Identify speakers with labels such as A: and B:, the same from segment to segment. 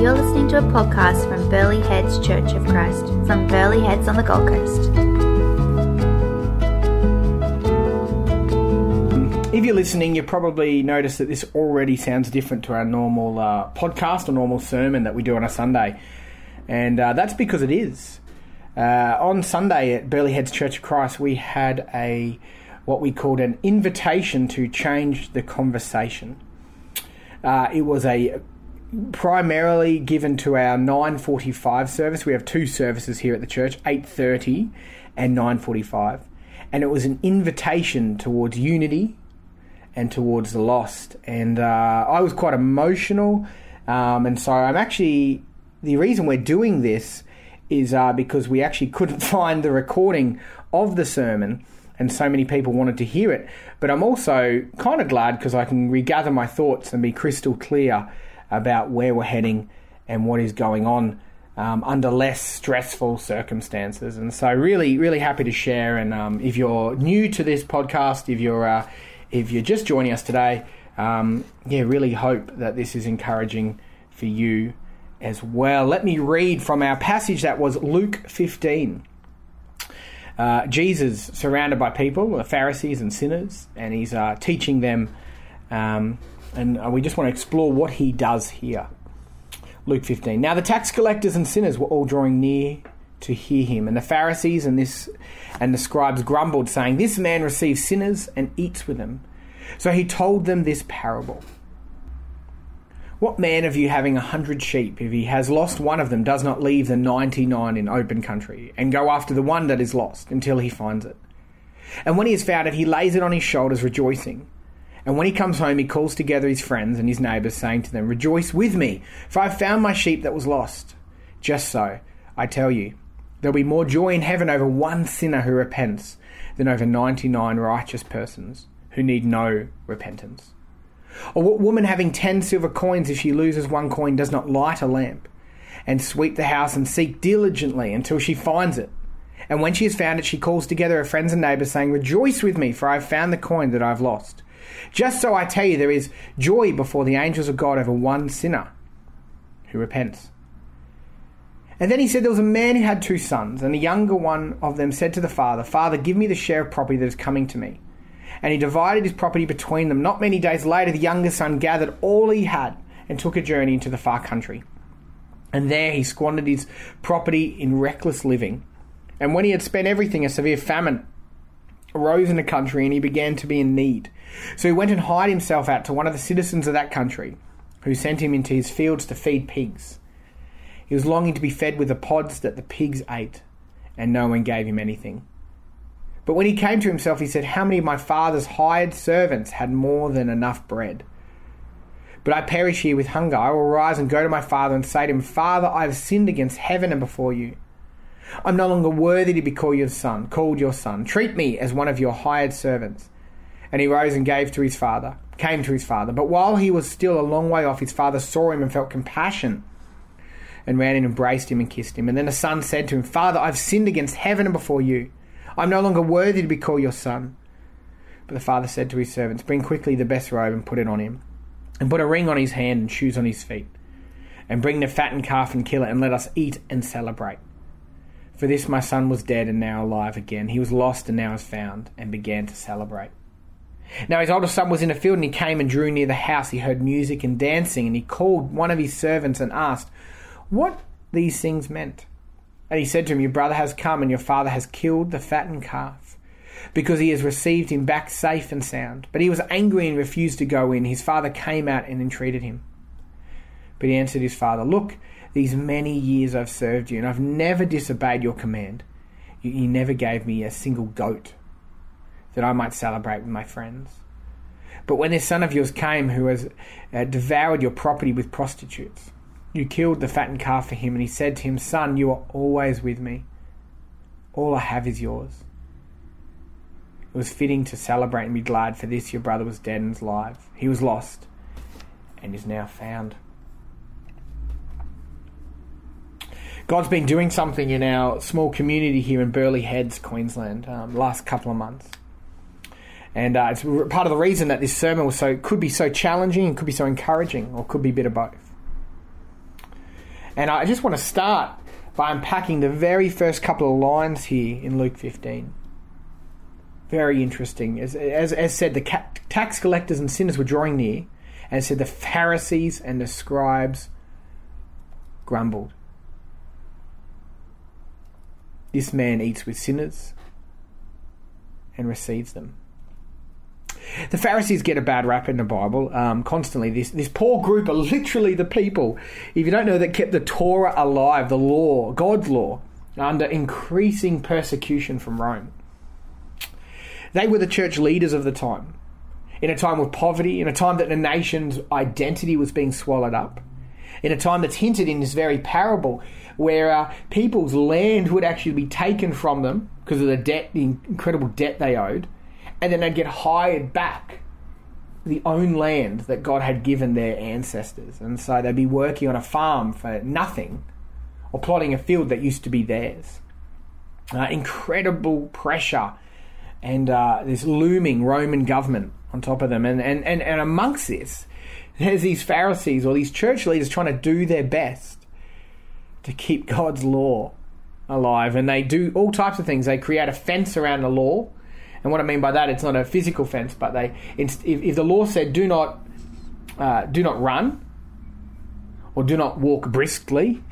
A: You're listening to a podcast from Burleigh Heads Church of Christ from Burleigh Heads on the Gold Coast.
B: If you're listening, you probably noticed that this already sounds different to our normal uh, podcast or normal sermon that we do on a Sunday. And uh, that's because it is. Uh, on Sunday at Burleigh Heads Church of Christ, we had a what we called an invitation to change the conversation. Uh, it was a primarily given to our 9:45 service. We have two services here at the church, 8:30 and 9:45, and it was an invitation towards unity and towards the lost. And uh, I was quite emotional, um, and so I'm actually the reason we're doing this is uh, because we actually couldn't find the recording of the sermon. And so many people wanted to hear it. But I'm also kind of glad because I can regather my thoughts and be crystal clear about where we're heading and what is going on um, under less stressful circumstances. And so, really, really happy to share. And um, if you're new to this podcast, if you're uh, if you're just joining us today, um, yeah, really hope that this is encouraging for you as well. Let me read from our passage that was Luke 15. Uh, Jesus surrounded by people, the Pharisees and sinners, and he's uh, teaching them. Um, and uh, we just want to explore what he does here. Luke 15. Now the tax collectors and sinners were all drawing near to hear him, and the Pharisees and this and the scribes grumbled, saying, "This man receives sinners and eats with them." So he told them this parable. What man of you having a hundred sheep, if he has lost one of them, does not leave the ninety nine in open country, and go after the one that is lost until he finds it? And when he has found it, he lays it on his shoulders, rejoicing. And when he comes home, he calls together his friends and his neighbours, saying to them, Rejoice with me, for I have found my sheep that was lost. Just so, I tell you, there'll be more joy in heaven over one sinner who repents than over ninety nine righteous persons who need no repentance. Or what woman having ten silver coins, if she loses one coin, does not light a lamp and sweep the house and seek diligently until she finds it? And when she has found it, she calls together her friends and neighbours, saying, Rejoice with me, for I have found the coin that I have lost. Just so I tell you, there is joy before the angels of God over one sinner who repents. And then he said there was a man who had two sons, and the younger one of them said to the father, Father, give me the share of property that is coming to me and he divided his property between them. Not many days later, the younger son gathered all he had and took a journey into the far country. And there he squandered his property in reckless living. And when he had spent everything, a severe famine arose in the country, and he began to be in need. So he went and hired himself out to one of the citizens of that country, who sent him into his fields to feed pigs. He was longing to be fed with the pods that the pigs ate, and no one gave him anything. But when he came to himself, he said, How many of my father's hired servants had more than enough bread? But I perish here with hunger. I will rise and go to my father and say to him, Father, I have sinned against heaven and before you. I'm no longer worthy to be called your son, called your son. Treat me as one of your hired servants. And he rose and gave to his father, came to his father. But while he was still a long way off, his father saw him and felt compassion and ran and embraced him and kissed him. And then the son said to him, Father, I've sinned against heaven and before you. I'm no longer worthy to be called your son. But the father said to his servants, Bring quickly the best robe and put it on him, and put a ring on his hand and shoes on his feet. And bring the fattened calf and kill it, and let us eat and celebrate. For this my son was dead and now alive again. He was lost and now is found, and began to celebrate. Now his older son was in a field, and he came and drew near the house. He heard music and dancing, and he called one of his servants and asked what these things meant. And he said to him, Your brother has come, and your father has killed the fattened calf, because he has received him back safe and sound. But he was angry and refused to go in. His father came out and entreated him. But he answered his father, Look, these many years I've served you, and I've never disobeyed your command. You, you never gave me a single goat that I might celebrate with my friends. But when this son of yours came, who has uh, devoured your property with prostitutes, you killed the fattened calf for him, and he said to him, Son, you are always with me. All I have is yours. It was fitting to celebrate and be glad, for this your brother was dead and is alive. He was lost and is now found. God's been doing something in our small community here in Burleigh Heads, Queensland, um, last couple of months. And uh, it's part of the reason that this sermon was so could be so challenging and could be so encouraging, or could be a bit of both. And I just want to start by unpacking the very first couple of lines here in Luke 15. Very interesting. As, as, as said, the tax collectors and sinners were drawing near, and said the Pharisees and the scribes grumbled. This man eats with sinners and receives them. The Pharisees get a bad rap in the Bible um, constantly. This this poor group are literally the people, if you don't know, that kept the Torah alive, the law, God's law, under increasing persecution from Rome. They were the church leaders of the time, in a time of poverty, in a time that the nation's identity was being swallowed up, in a time that's hinted in this very parable, where uh, people's land would actually be taken from them because of the debt, the incredible debt they owed, and then they'd get hired back the own land that God had given their ancestors. And so they'd be working on a farm for nothing or plotting a field that used to be theirs. Uh, incredible pressure and uh, this looming Roman government on top of them. And, and, and, and amongst this, there's these Pharisees or these church leaders trying to do their best to keep God's law alive. And they do all types of things. They create a fence around the law and what I mean by that, it's not a physical fence, but they if, if the law said do not uh, do not run or do not walk briskly,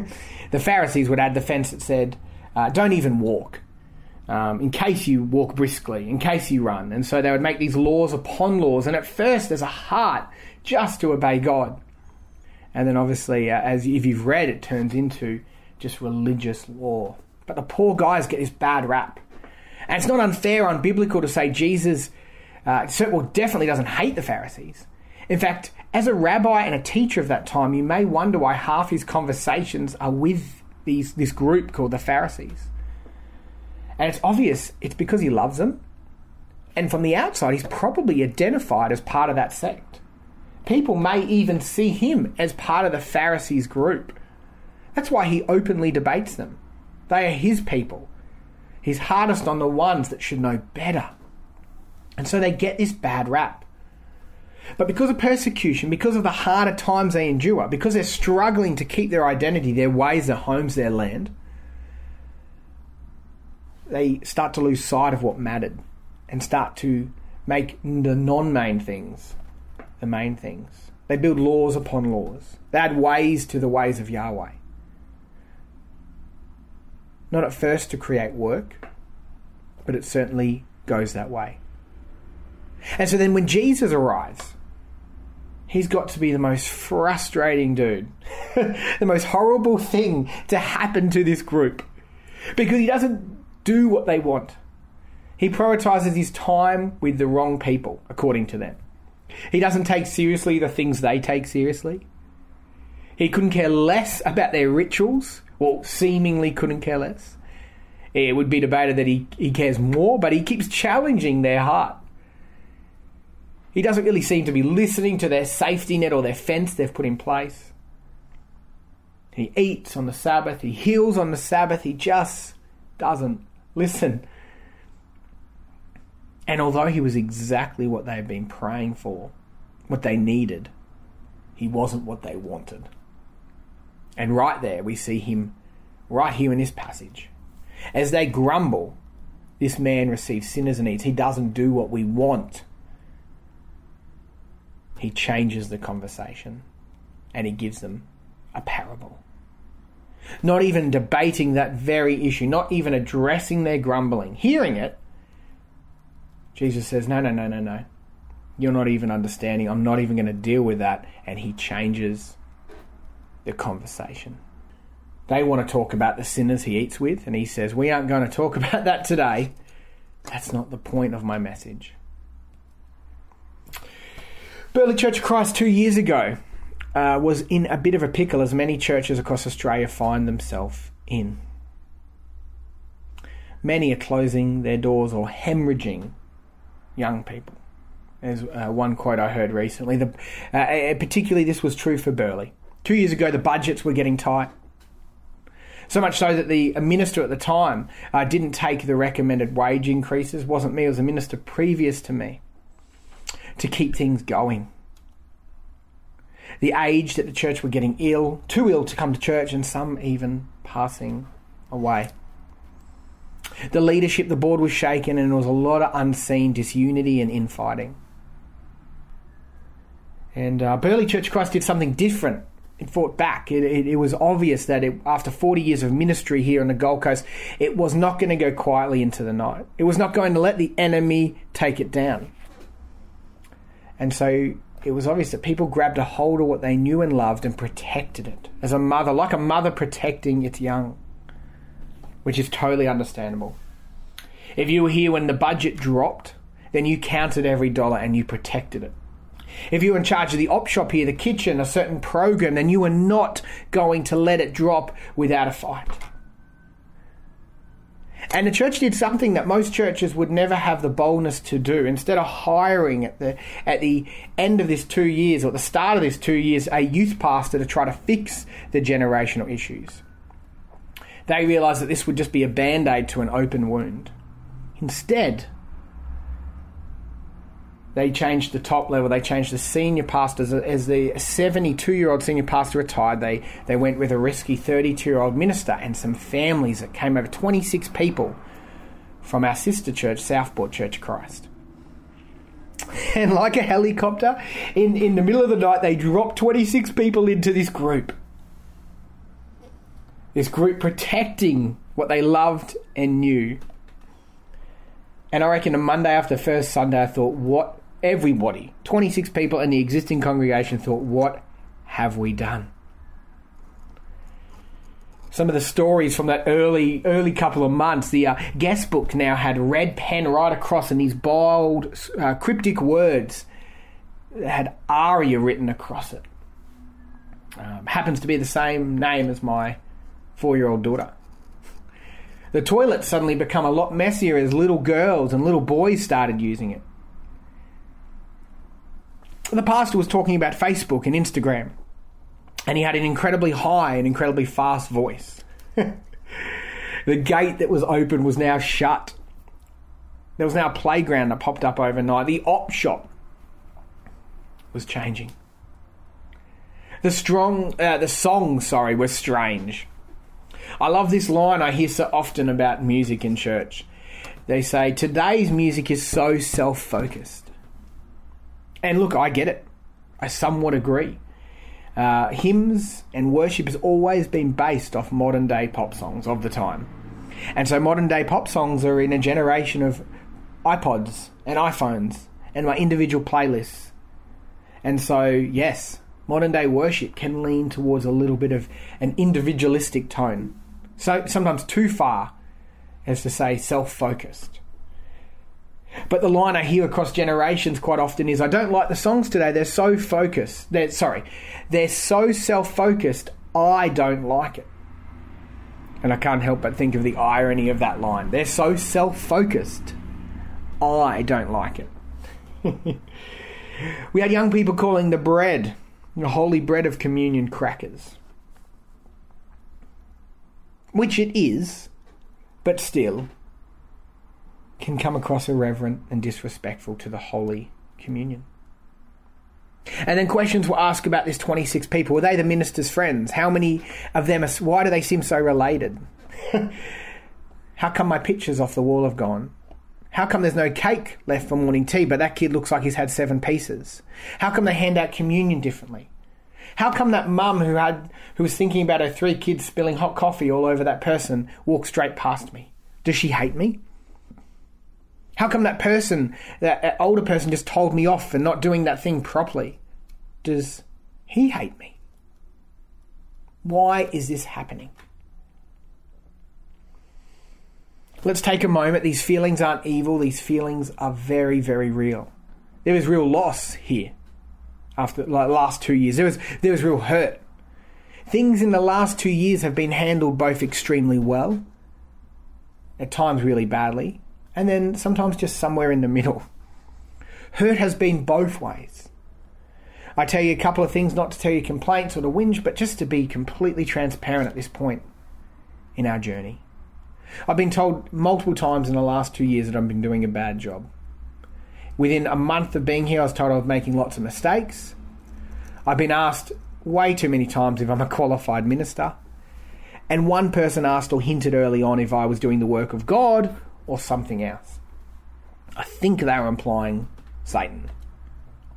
B: the Pharisees would add the fence that said uh, don't even walk. Um, in case you walk briskly, in case you run. And so they would make these laws upon laws. And at first, there's a heart just to obey God. And then, obviously, uh, as if you've read, it turns into just religious law. But the poor guys get this bad rap. And it's not unfair unbiblical to say Jesus uh, well, definitely doesn't hate the Pharisees. In fact, as a rabbi and a teacher of that time, you may wonder why half his conversations are with these, this group called the Pharisees. And it's obvious it's because he loves them. And from the outside, he's probably identified as part of that sect. People may even see him as part of the Pharisees group. That's why he openly debates them. They are his people. He's hardest on the ones that should know better. And so they get this bad rap. But because of persecution, because of the harder times they endure, because they're struggling to keep their identity, their ways, their homes, their land, they start to lose sight of what mattered and start to make the non main things the main things. They build laws upon laws, they add ways to the ways of Yahweh not at first to create work, but it certainly goes that way. And so then when Jesus arrives, he's got to be the most frustrating dude, the most horrible thing to happen to this group because he doesn't do what they want. He prioritizes his time with the wrong people, according to them. He doesn't take seriously the things they take seriously. He couldn't care less about their rituals well, seemingly couldn't care less. It would be debated that he, he cares more, but he keeps challenging their heart. He doesn't really seem to be listening to their safety net or their fence they've put in place. He eats on the Sabbath, he heals on the Sabbath, he just doesn't listen. And although he was exactly what they had been praying for, what they needed, he wasn't what they wanted. And right there, we see him, right here in this passage. As they grumble, this man receives sinners and eats. He doesn't do what we want. He changes the conversation and he gives them a parable. Not even debating that very issue, not even addressing their grumbling. Hearing it, Jesus says, No, no, no, no, no. You're not even understanding. I'm not even going to deal with that. And he changes the conversation. They want to talk about the sinners he eats with, and he says, We aren't going to talk about that today. That's not the point of my message. Burleigh Church of Christ two years ago uh, was in a bit of a pickle, as many churches across Australia find themselves in. Many are closing their doors or hemorrhaging young people. There's uh, one quote I heard recently. The, uh, particularly, this was true for Burleigh. Two years ago, the budgets were getting tight. So much so that the minister at the time uh, didn't take the recommended wage increases. wasn't me; it was a minister previous to me to keep things going. The aged at the church were getting ill, too ill to come to church, and some even passing away. The leadership, the board was shaken, and there was a lot of unseen disunity and infighting. And uh, Burleigh Church Christ did something different. It fought back. It, it, it was obvious that it, after 40 years of ministry here on the Gold Coast, it was not going to go quietly into the night. It was not going to let the enemy take it down. And so it was obvious that people grabbed a hold of what they knew and loved and protected it as a mother, like a mother protecting its young, which is totally understandable. If you were here when the budget dropped, then you counted every dollar and you protected it. If you were in charge of the op shop here, the kitchen, a certain program, then you were not going to let it drop without a fight. And the church did something that most churches would never have the boldness to do. Instead of hiring at the at the end of this two years or at the start of this two years a youth pastor to try to fix the generational issues, they realised that this would just be a band aid to an open wound. Instead, they changed the top level. They changed the senior pastors. As the 72 year old senior pastor retired, they, they went with a risky 32 year old minister and some families that came over 26 people from our sister church, Southport Church of Christ. And like a helicopter, in, in the middle of the night, they dropped 26 people into this group. This group protecting what they loved and knew. And I reckon a Monday after first Sunday, I thought, what everybody, 26 people in the existing congregation thought, What have we done? Some of the stories from that early early couple of months, the uh, guest book now had red pen right across and these bold, uh, cryptic words that had Aria written across it. Um, happens to be the same name as my four year old daughter. The toilet suddenly become a lot messier as little girls and little boys started using it the pastor was talking about Facebook and Instagram, and he had an incredibly high and incredibly fast voice. the gate that was open was now shut. There was now a playground that popped up overnight. The op shop was changing. The strong, uh, the songs, sorry, were strange. I love this line I hear so often about music in church. They say, Today's music is so self focused. And look, I get it. I somewhat agree. Uh, hymns and worship has always been based off modern day pop songs of the time. And so modern day pop songs are in a generation of iPods and iPhones and my individual playlists. And so, yes, modern day worship can lean towards a little bit of an individualistic tone. So sometimes too far as to say self focused. But the line I hear across generations quite often is, "I don't like the songs today. They're so focused. They're sorry, they're so self-focused. I don't like it." And I can't help but think of the irony of that line. They're so self-focused. I don't like it. we had young people calling the bread, the holy bread of communion, crackers. Which it is, but still, can come across irreverent and disrespectful to the Holy Communion. And then questions were asked about this 26 people. Were they the minister's friends? How many of them are, why do they seem so related? How come my pictures off the wall have gone? How come there's no cake left for morning tea, but that kid looks like he's had seven pieces? How come they hand out communion differently? How come that mum who had who was thinking about her three kids spilling hot coffee all over that person walked straight past me? Does she hate me? How come that person, that older person, just told me off for not doing that thing properly? Does he hate me? Why is this happening? Let's take a moment. These feelings aren't evil, these feelings are very, very real. There was real loss here after the like, last two years. There was, there was real hurt. Things in the last two years have been handled both extremely well, at times really badly, and then sometimes just somewhere in the middle. Hurt has been both ways. I tell you a couple of things, not to tell you complaints or to whinge, but just to be completely transparent at this point in our journey. I've been told multiple times in the last two years that I've been doing a bad job. Within a month of being here, I was told I was making lots of mistakes. I've been asked way too many times if I'm a qualified minister. And one person asked or hinted early on if I was doing the work of God or something else. I think they were implying Satan.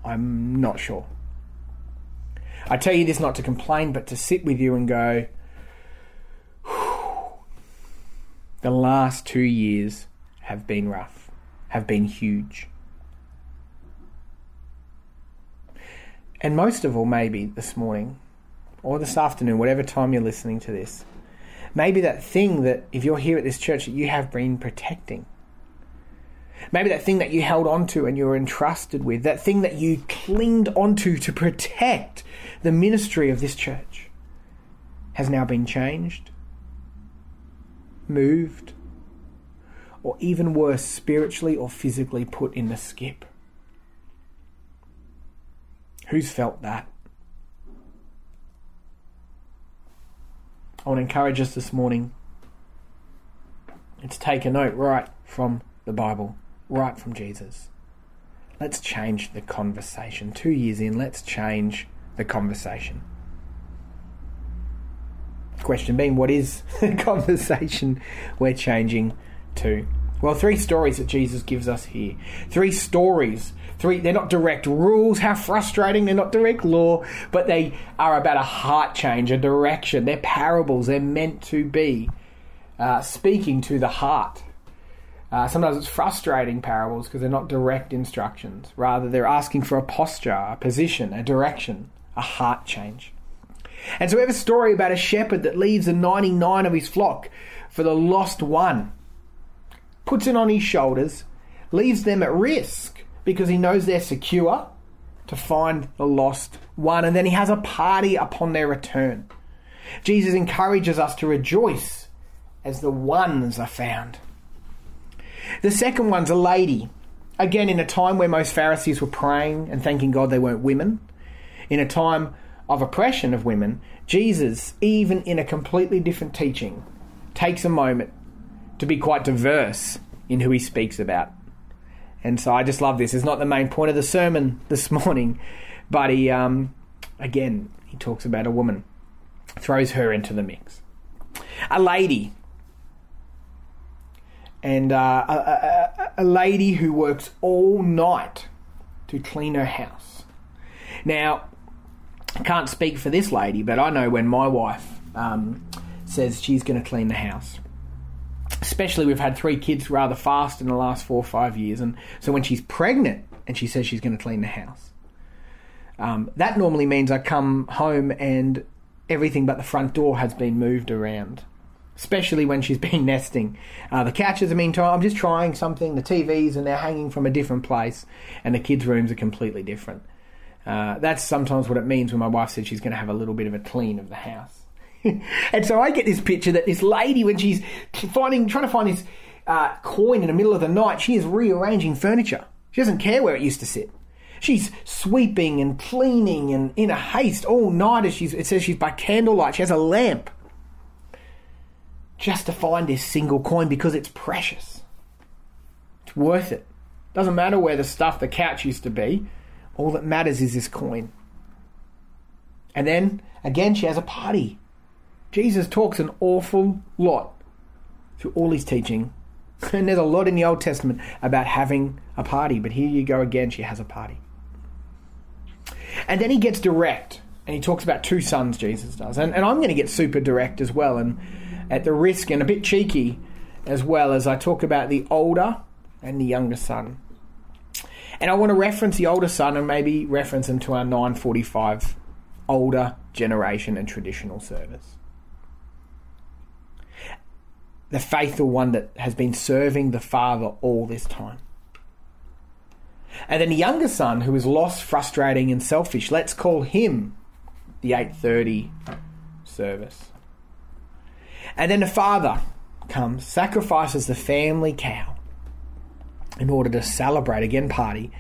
B: I'm not sure. I tell you this not to complain, but to sit with you and go, the last two years have been rough, have been huge. And most of all, maybe this morning or this afternoon, whatever time you're listening to this, maybe that thing that, if you're here at this church, that you have been protecting. Maybe that thing that you held onto and you were entrusted with, that thing that you clinged onto to protect the ministry of this church, has now been changed, moved, or even worse, spiritually or physically put in the skip. Who's felt that? I want to encourage us this morning to take a note right from the Bible, right from Jesus. Let's change the conversation. Two years in, let's change the conversation. Question being, what is the conversation we're changing to? Well, three stories that Jesus gives us here. Three stories Three, they're not direct rules. How frustrating. They're not direct law, but they are about a heart change, a direction. They're parables. They're meant to be uh, speaking to the heart. Uh, sometimes it's frustrating parables because they're not direct instructions. Rather, they're asking for a posture, a position, a direction, a heart change. And so we have a story about a shepherd that leaves the 99 of his flock for the lost one, puts it on his shoulders, leaves them at risk because he knows they're secure to find the lost one, and then he has a party upon their return. Jesus encourages us to rejoice as the ones are found. The second one's a lady. Again, in a time where most Pharisees were praying and thanking God they weren't women, in a time of oppression of women, Jesus, even in a completely different teaching, takes a moment to be quite diverse in who he speaks about. And so I just love this. It's not the main point of the sermon this morning, but he, um, again, he talks about a woman, throws her into the mix. A lady. And uh, a, a, a lady who works all night to clean her house. Now, I can't speak for this lady, but I know when my wife um, says she's going to clean the house, especially we've had three kids rather fast in the last four or five years, and so when she's pregnant and she says she's going to clean the house, um, that normally means I come home and everything but the front door has been moved around. Especially when she's been nesting. Uh, the couches, I mean, I'm just trying something. The TVs and they're hanging from a different place, and the kids' rooms are completely different. Uh, that's sometimes what it means when my wife said she's going to have a little bit of a clean of the house. and so I get this picture that this lady, when she's finding, trying to find this uh, coin in the middle of the night, she is rearranging furniture. She doesn't care where it used to sit. She's sweeping and cleaning and in a haste all night. As she's, it says she's by candlelight. She has a lamp just to find this single coin because it's precious. It's worth it. Doesn't matter where the stuff, the couch used to be. All that matters is this coin. And then again, she has a party. Jesus talks an awful lot through all his teaching. And there's a lot in the Old Testament about having a party, but here you go again, she has a party. And then he gets direct, and he talks about two sons, Jesus does. And, and I'm going to get super direct as well, and at the risk and a bit cheeky as well as I talk about the older and the younger son. And I want to reference the older son and maybe reference him to our 945 older generation and traditional service the faithful one that has been serving the Father all this time. And then the younger son who is lost, frustrating, and selfish. Let's call him the 830 service. And then the father comes, sacrifices the family cow in order to celebrate again, party,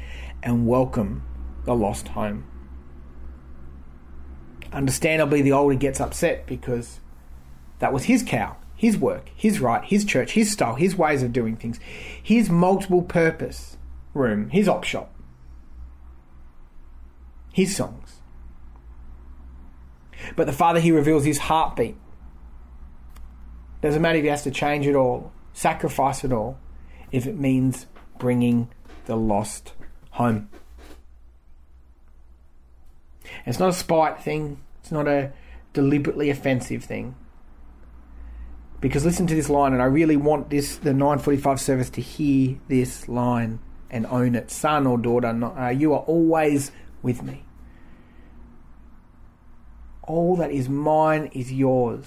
B: and welcome the lost home. Understandably, the older gets upset because that was his cow his work, his right, his church, his style, his ways of doing things, his multiple purpose room, his op shop, his songs. But the Father, He reveals His heartbeat. Doesn't matter if He has to change it all, sacrifice it all, if it means bringing the lost home. It's not a spite thing, it's not a deliberately offensive thing. Because listen to this line, and I really want this the 945 service to hear this line and own it. Son or daughter, uh, you are always with me. All that is mine is yours.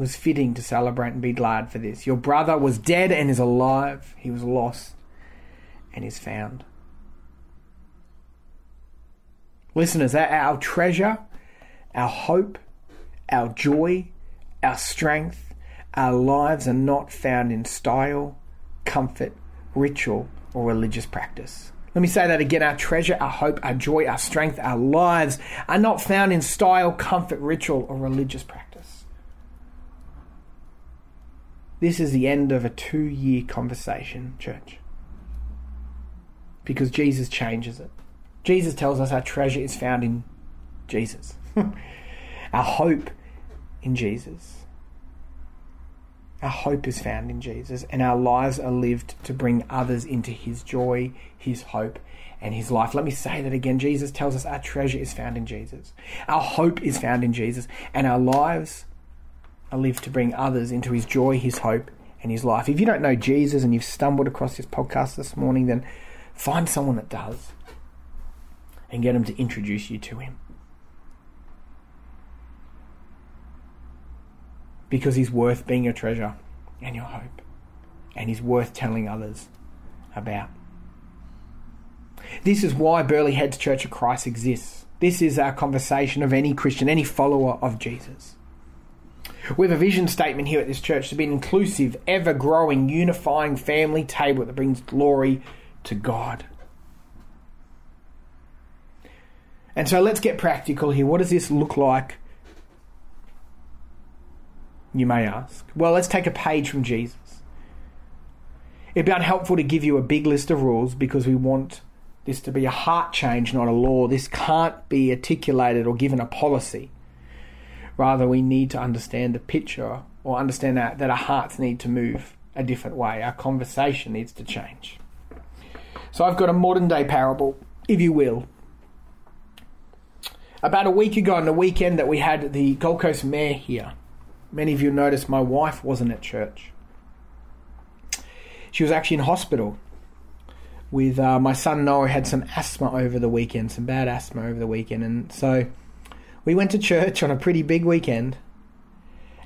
B: Was fitting to celebrate and be glad for this. Your brother was dead and is alive. He was lost and is found. Listeners, our treasure, our hope, our joy, our strength, our lives are not found in style, comfort, ritual, or religious practice. Let me say that again. Our treasure, our hope, our joy, our strength, our lives are not found in style, comfort, ritual, or religious practice. This is the end of a two year conversation, church. Because Jesus changes it. Jesus tells us our treasure is found in Jesus, our hope in Jesus. Our hope is found in Jesus, and our lives are lived to bring others into His joy, His hope, and His life. Let me say that again. Jesus tells us our treasure is found in Jesus, our hope is found in Jesus, and our lives are live to bring others into His joy, His hope, and His life. If you don't know Jesus and you've stumbled across this podcast this morning, then find someone that does and get them to introduce you to Him. because he's worth being your treasure and your hope, and he's worth telling others about. This is why Burleigh Heads Church of Christ exists. This is our conversation of any Christian, any follower of Jesus. We have a vision statement here at this church to be an inclusive, ever growing, unifying family table that brings glory to God. And so let's get practical here. What does this look like you may ask? Well, let's take a page from Jesus. It'd be unhelpful to give you a big list of rules because we want this to be a heart change, not a law. This can't be articulated or given a policy. Rather, we need to understand the picture or understand that, that our hearts need to move a different way. Our conversation needs to change. So, I've got a modern day parable, if you will. About a week ago, on the weekend that we had the Gold Coast Mayor here, Many of you noticed my wife wasn't at church. She was actually in hospital with uh, my son Noah had some asthma over the weekend, some bad asthma over the weekend, and so we went to church on a pretty big weekend.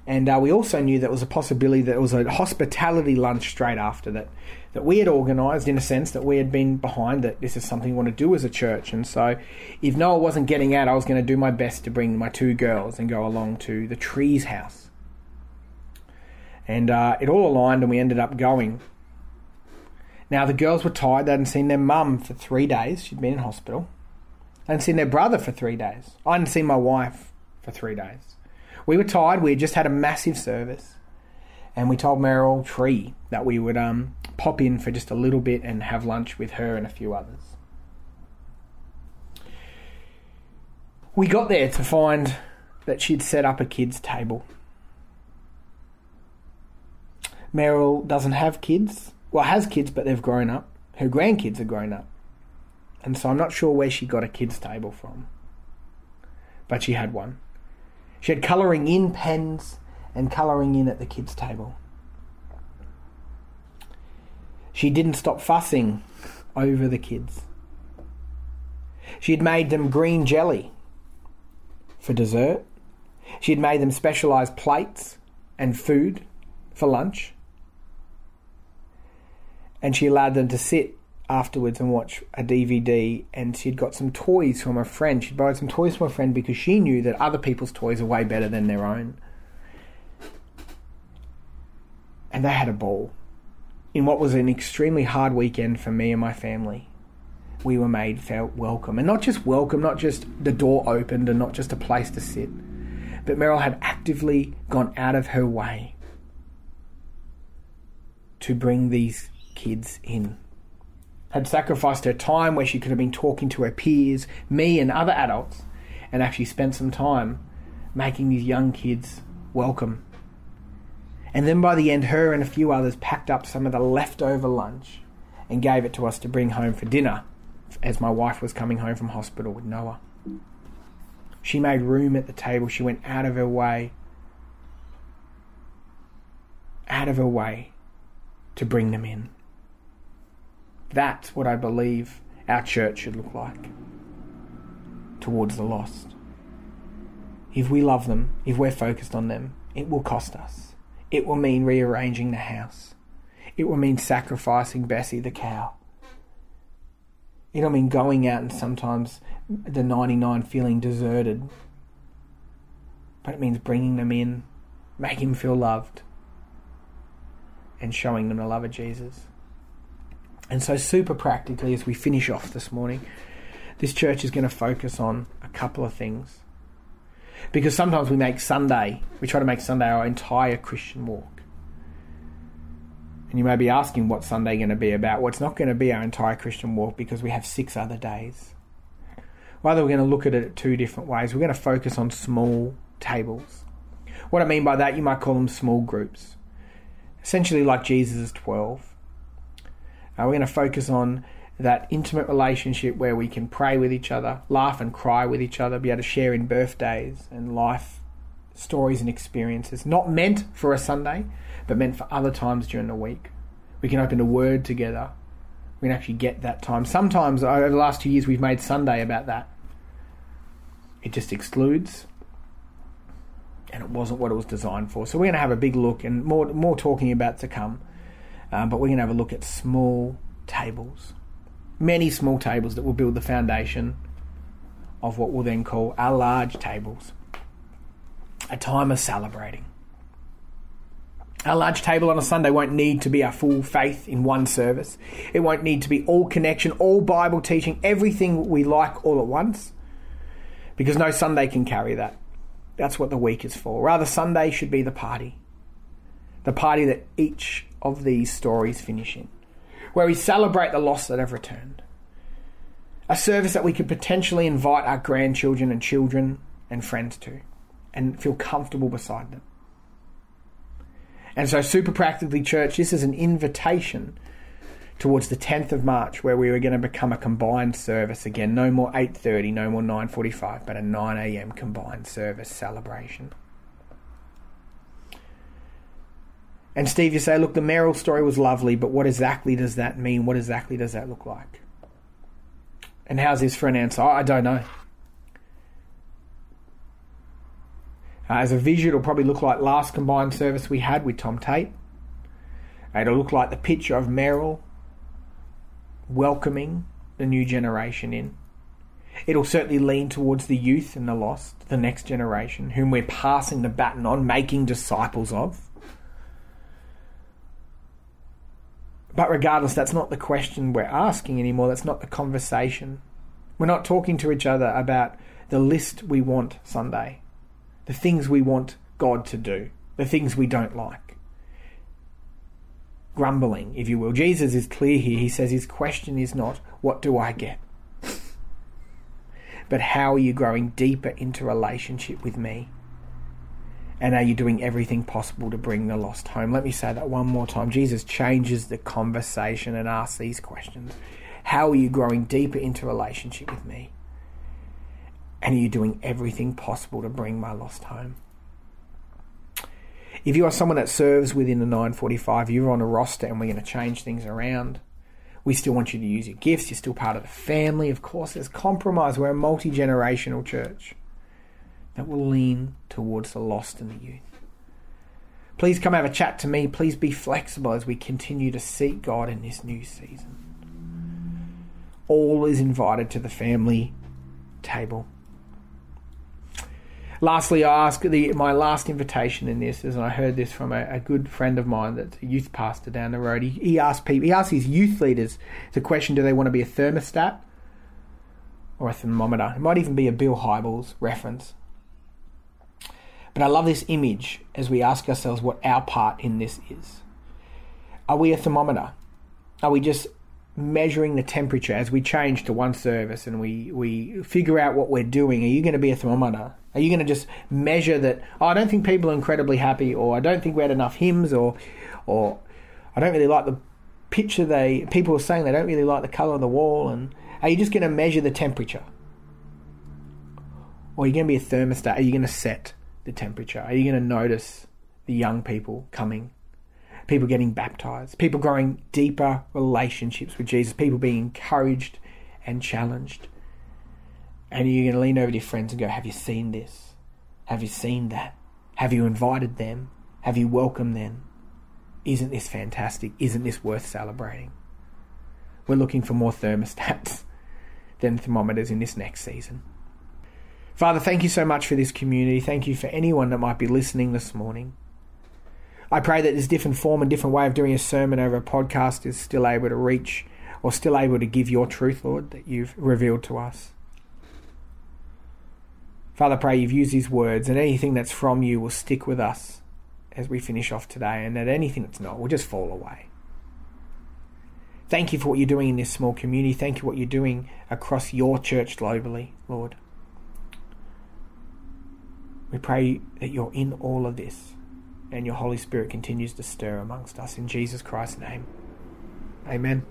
B: And uh, we also knew that was a possibility that it was a hospitality lunch straight after that, that we had organised in a sense that we had been behind that this is something we want to do as a church. And so, if Noah wasn't getting out, I was going to do my best to bring my two girls and go along to the Trees House and uh, it all aligned, and we ended up going. Now, the girls were tired. They hadn't seen their mum for three days. She'd been in hospital. They hadn't seen their brother for three days. I hadn't seen my wife for three days. We were tired. We had just had a massive service. And we told Meryl Tree that we would um, pop in for just a little bit and have lunch with her and a few others. We got there to find that she'd set up a kids' table. Meryl doesn't have kids. Well, has kids, but they've grown up. Her grandkids are grown up. And so I'm not sure where she got a kids' table from. But she had one. She had colouring in pens and colouring in at the kids' table. She didn't stop fussing over the kids. She had made them green jelly for dessert. She had made them specialised plates and food for lunch and she allowed them to sit afterwards and watch a DVD. And she'd got some toys from a friend. She'd borrowed some toys from a friend because she knew that other people's toys are way better than their own. And they had a ball. In what was an extremely hard weekend for me and my family, we were made felt welcome. And not just welcome, not just the door opened and not just a place to sit, but Meryl had actively gone out of her way to bring these kids in. Had sacrificed her time where she could have been talking to her peers, me, and other adults, and actually spent some time making these young kids welcome. And then by the end, her and a few others packed up some of the leftover lunch and gave it to us to bring home for dinner as my wife was coming home from hospital with Noah. She made room at the table. She went out of her way, out of her way to bring them in. That's what I believe our church should look like towards the lost. If we love them, if we're focused on them, it will cost us. It will mean rearranging the house. It will mean sacrificing Bessie the cow. It'll mean going out and sometimes the 99 feeling deserted. But it means bringing them in, making them feel loved, and showing them the love of Jesus. And so, super practically, as we finish off this morning, this church is going to focus on a couple of things. Because sometimes we make Sunday, we try to make Sunday our entire Christian walk. And you may be asking what's Sunday going to be about. Well, it's not going to be our entire Christian walk because we have six other days. Rather, we're going to look at it two different ways. We're going to focus on small tables. What I mean by that, you might call them small groups. Essentially, like Jesus' 12. Uh, we're going to focus on that intimate relationship where we can pray with each other, laugh and cry with each other, be able to share in birthdays and life stories and experiences. Not meant for a Sunday, but meant for other times during the week. We can open a word together. We can actually get that time. Sometimes over the last two years, we've made Sunday about that. It just excludes, and it wasn't what it was designed for. So we're going to have a big look, and more more talking about to come. Um, but we're going to have a look at small tables, many small tables that will build the foundation of what we'll then call our large tables. A time of celebrating our large table on a Sunday won't need to be our full faith in one service. It won't need to be all connection, all Bible teaching, everything we like all at once. Because no Sunday can carry that. That's what the week is for. Rather, Sunday should be the party. The party that each of these stories finish in. Where we celebrate the lost that have returned. A service that we could potentially invite our grandchildren and children and friends to and feel comfortable beside them. And so, super practically, church, this is an invitation towards the 10th of March, where we were going to become a combined service again. No more 8:30, no more 9:45, but a 9 a.m. combined service celebration. And Steve, you say, look, the Meryl story was lovely, but what exactly does that mean? What exactly does that look like? And how's this for an answer? I don't know. Uh, as a visual, it'll probably look like last combined service we had with Tom Tate. Uh, it'll look like the picture of Meryl welcoming the new generation in. It'll certainly lean towards the youth and the lost, the next generation, whom we're passing the baton on, making disciples of. But regardless, that's not the question we're asking anymore. That's not the conversation. We're not talking to each other about the list we want Sunday the things we want God to do, the things we don't like. Grumbling, if you will. Jesus is clear here. He says his question is not, What do I get? but how are you growing deeper into relationship with me? And are you doing everything possible to bring the lost home? Let me say that one more time. Jesus changes the conversation and asks these questions How are you growing deeper into relationship with me? And are you doing everything possible to bring my lost home? If you are someone that serves within the 945, you're on a roster and we're going to change things around. We still want you to use your gifts. You're still part of the family. Of course, there's compromise. We're a multi generational church that will lean towards the lost and the youth. Please come have a chat to me. Please be flexible as we continue to seek God in this new season. All is invited to the family table. Lastly, I ask the, my last invitation in this is, and I heard this from a, a good friend of mine that's a youth pastor down the road. He, he asked people, he asked his youth leaders the question: Do they want to be a thermostat or a thermometer? It might even be a Bill Hybels reference. But I love this image as we ask ourselves what our part in this is. Are we a thermometer? Are we just measuring the temperature as we change to one service and we, we figure out what we're doing? Are you going to be a thermometer? Are you going to just measure that? Oh, I don't think people are incredibly happy, or I don't think we had enough hymns, or, or I don't really like the picture they people are saying they don't really like the color of the wall. And are you just going to measure the temperature, or are you going to be a thermostat? Are you going to set the temperature? Are you going to notice the young people coming people getting baptized, people growing deeper relationships with Jesus, people being encouraged and challenged. And you're going to lean over to your friends and go, Have you seen this? Have you seen that? Have you invited them? Have you welcomed them? Isn't this fantastic? Isn't this worth celebrating? We're looking for more thermostats than thermometers in this next season. Father, thank you so much for this community. Thank you for anyone that might be listening this morning. I pray that this different form and different way of doing a sermon over a podcast is still able to reach or still able to give your truth, Lord, that you've revealed to us. Father, pray you've used these words and anything that's from you will stick with us as we finish off today, and that anything that's not will just fall away. Thank you for what you're doing in this small community. Thank you for what you're doing across your church globally, Lord. We pray that you're in all of this and your Holy Spirit continues to stir amongst us. In Jesus Christ's name. Amen.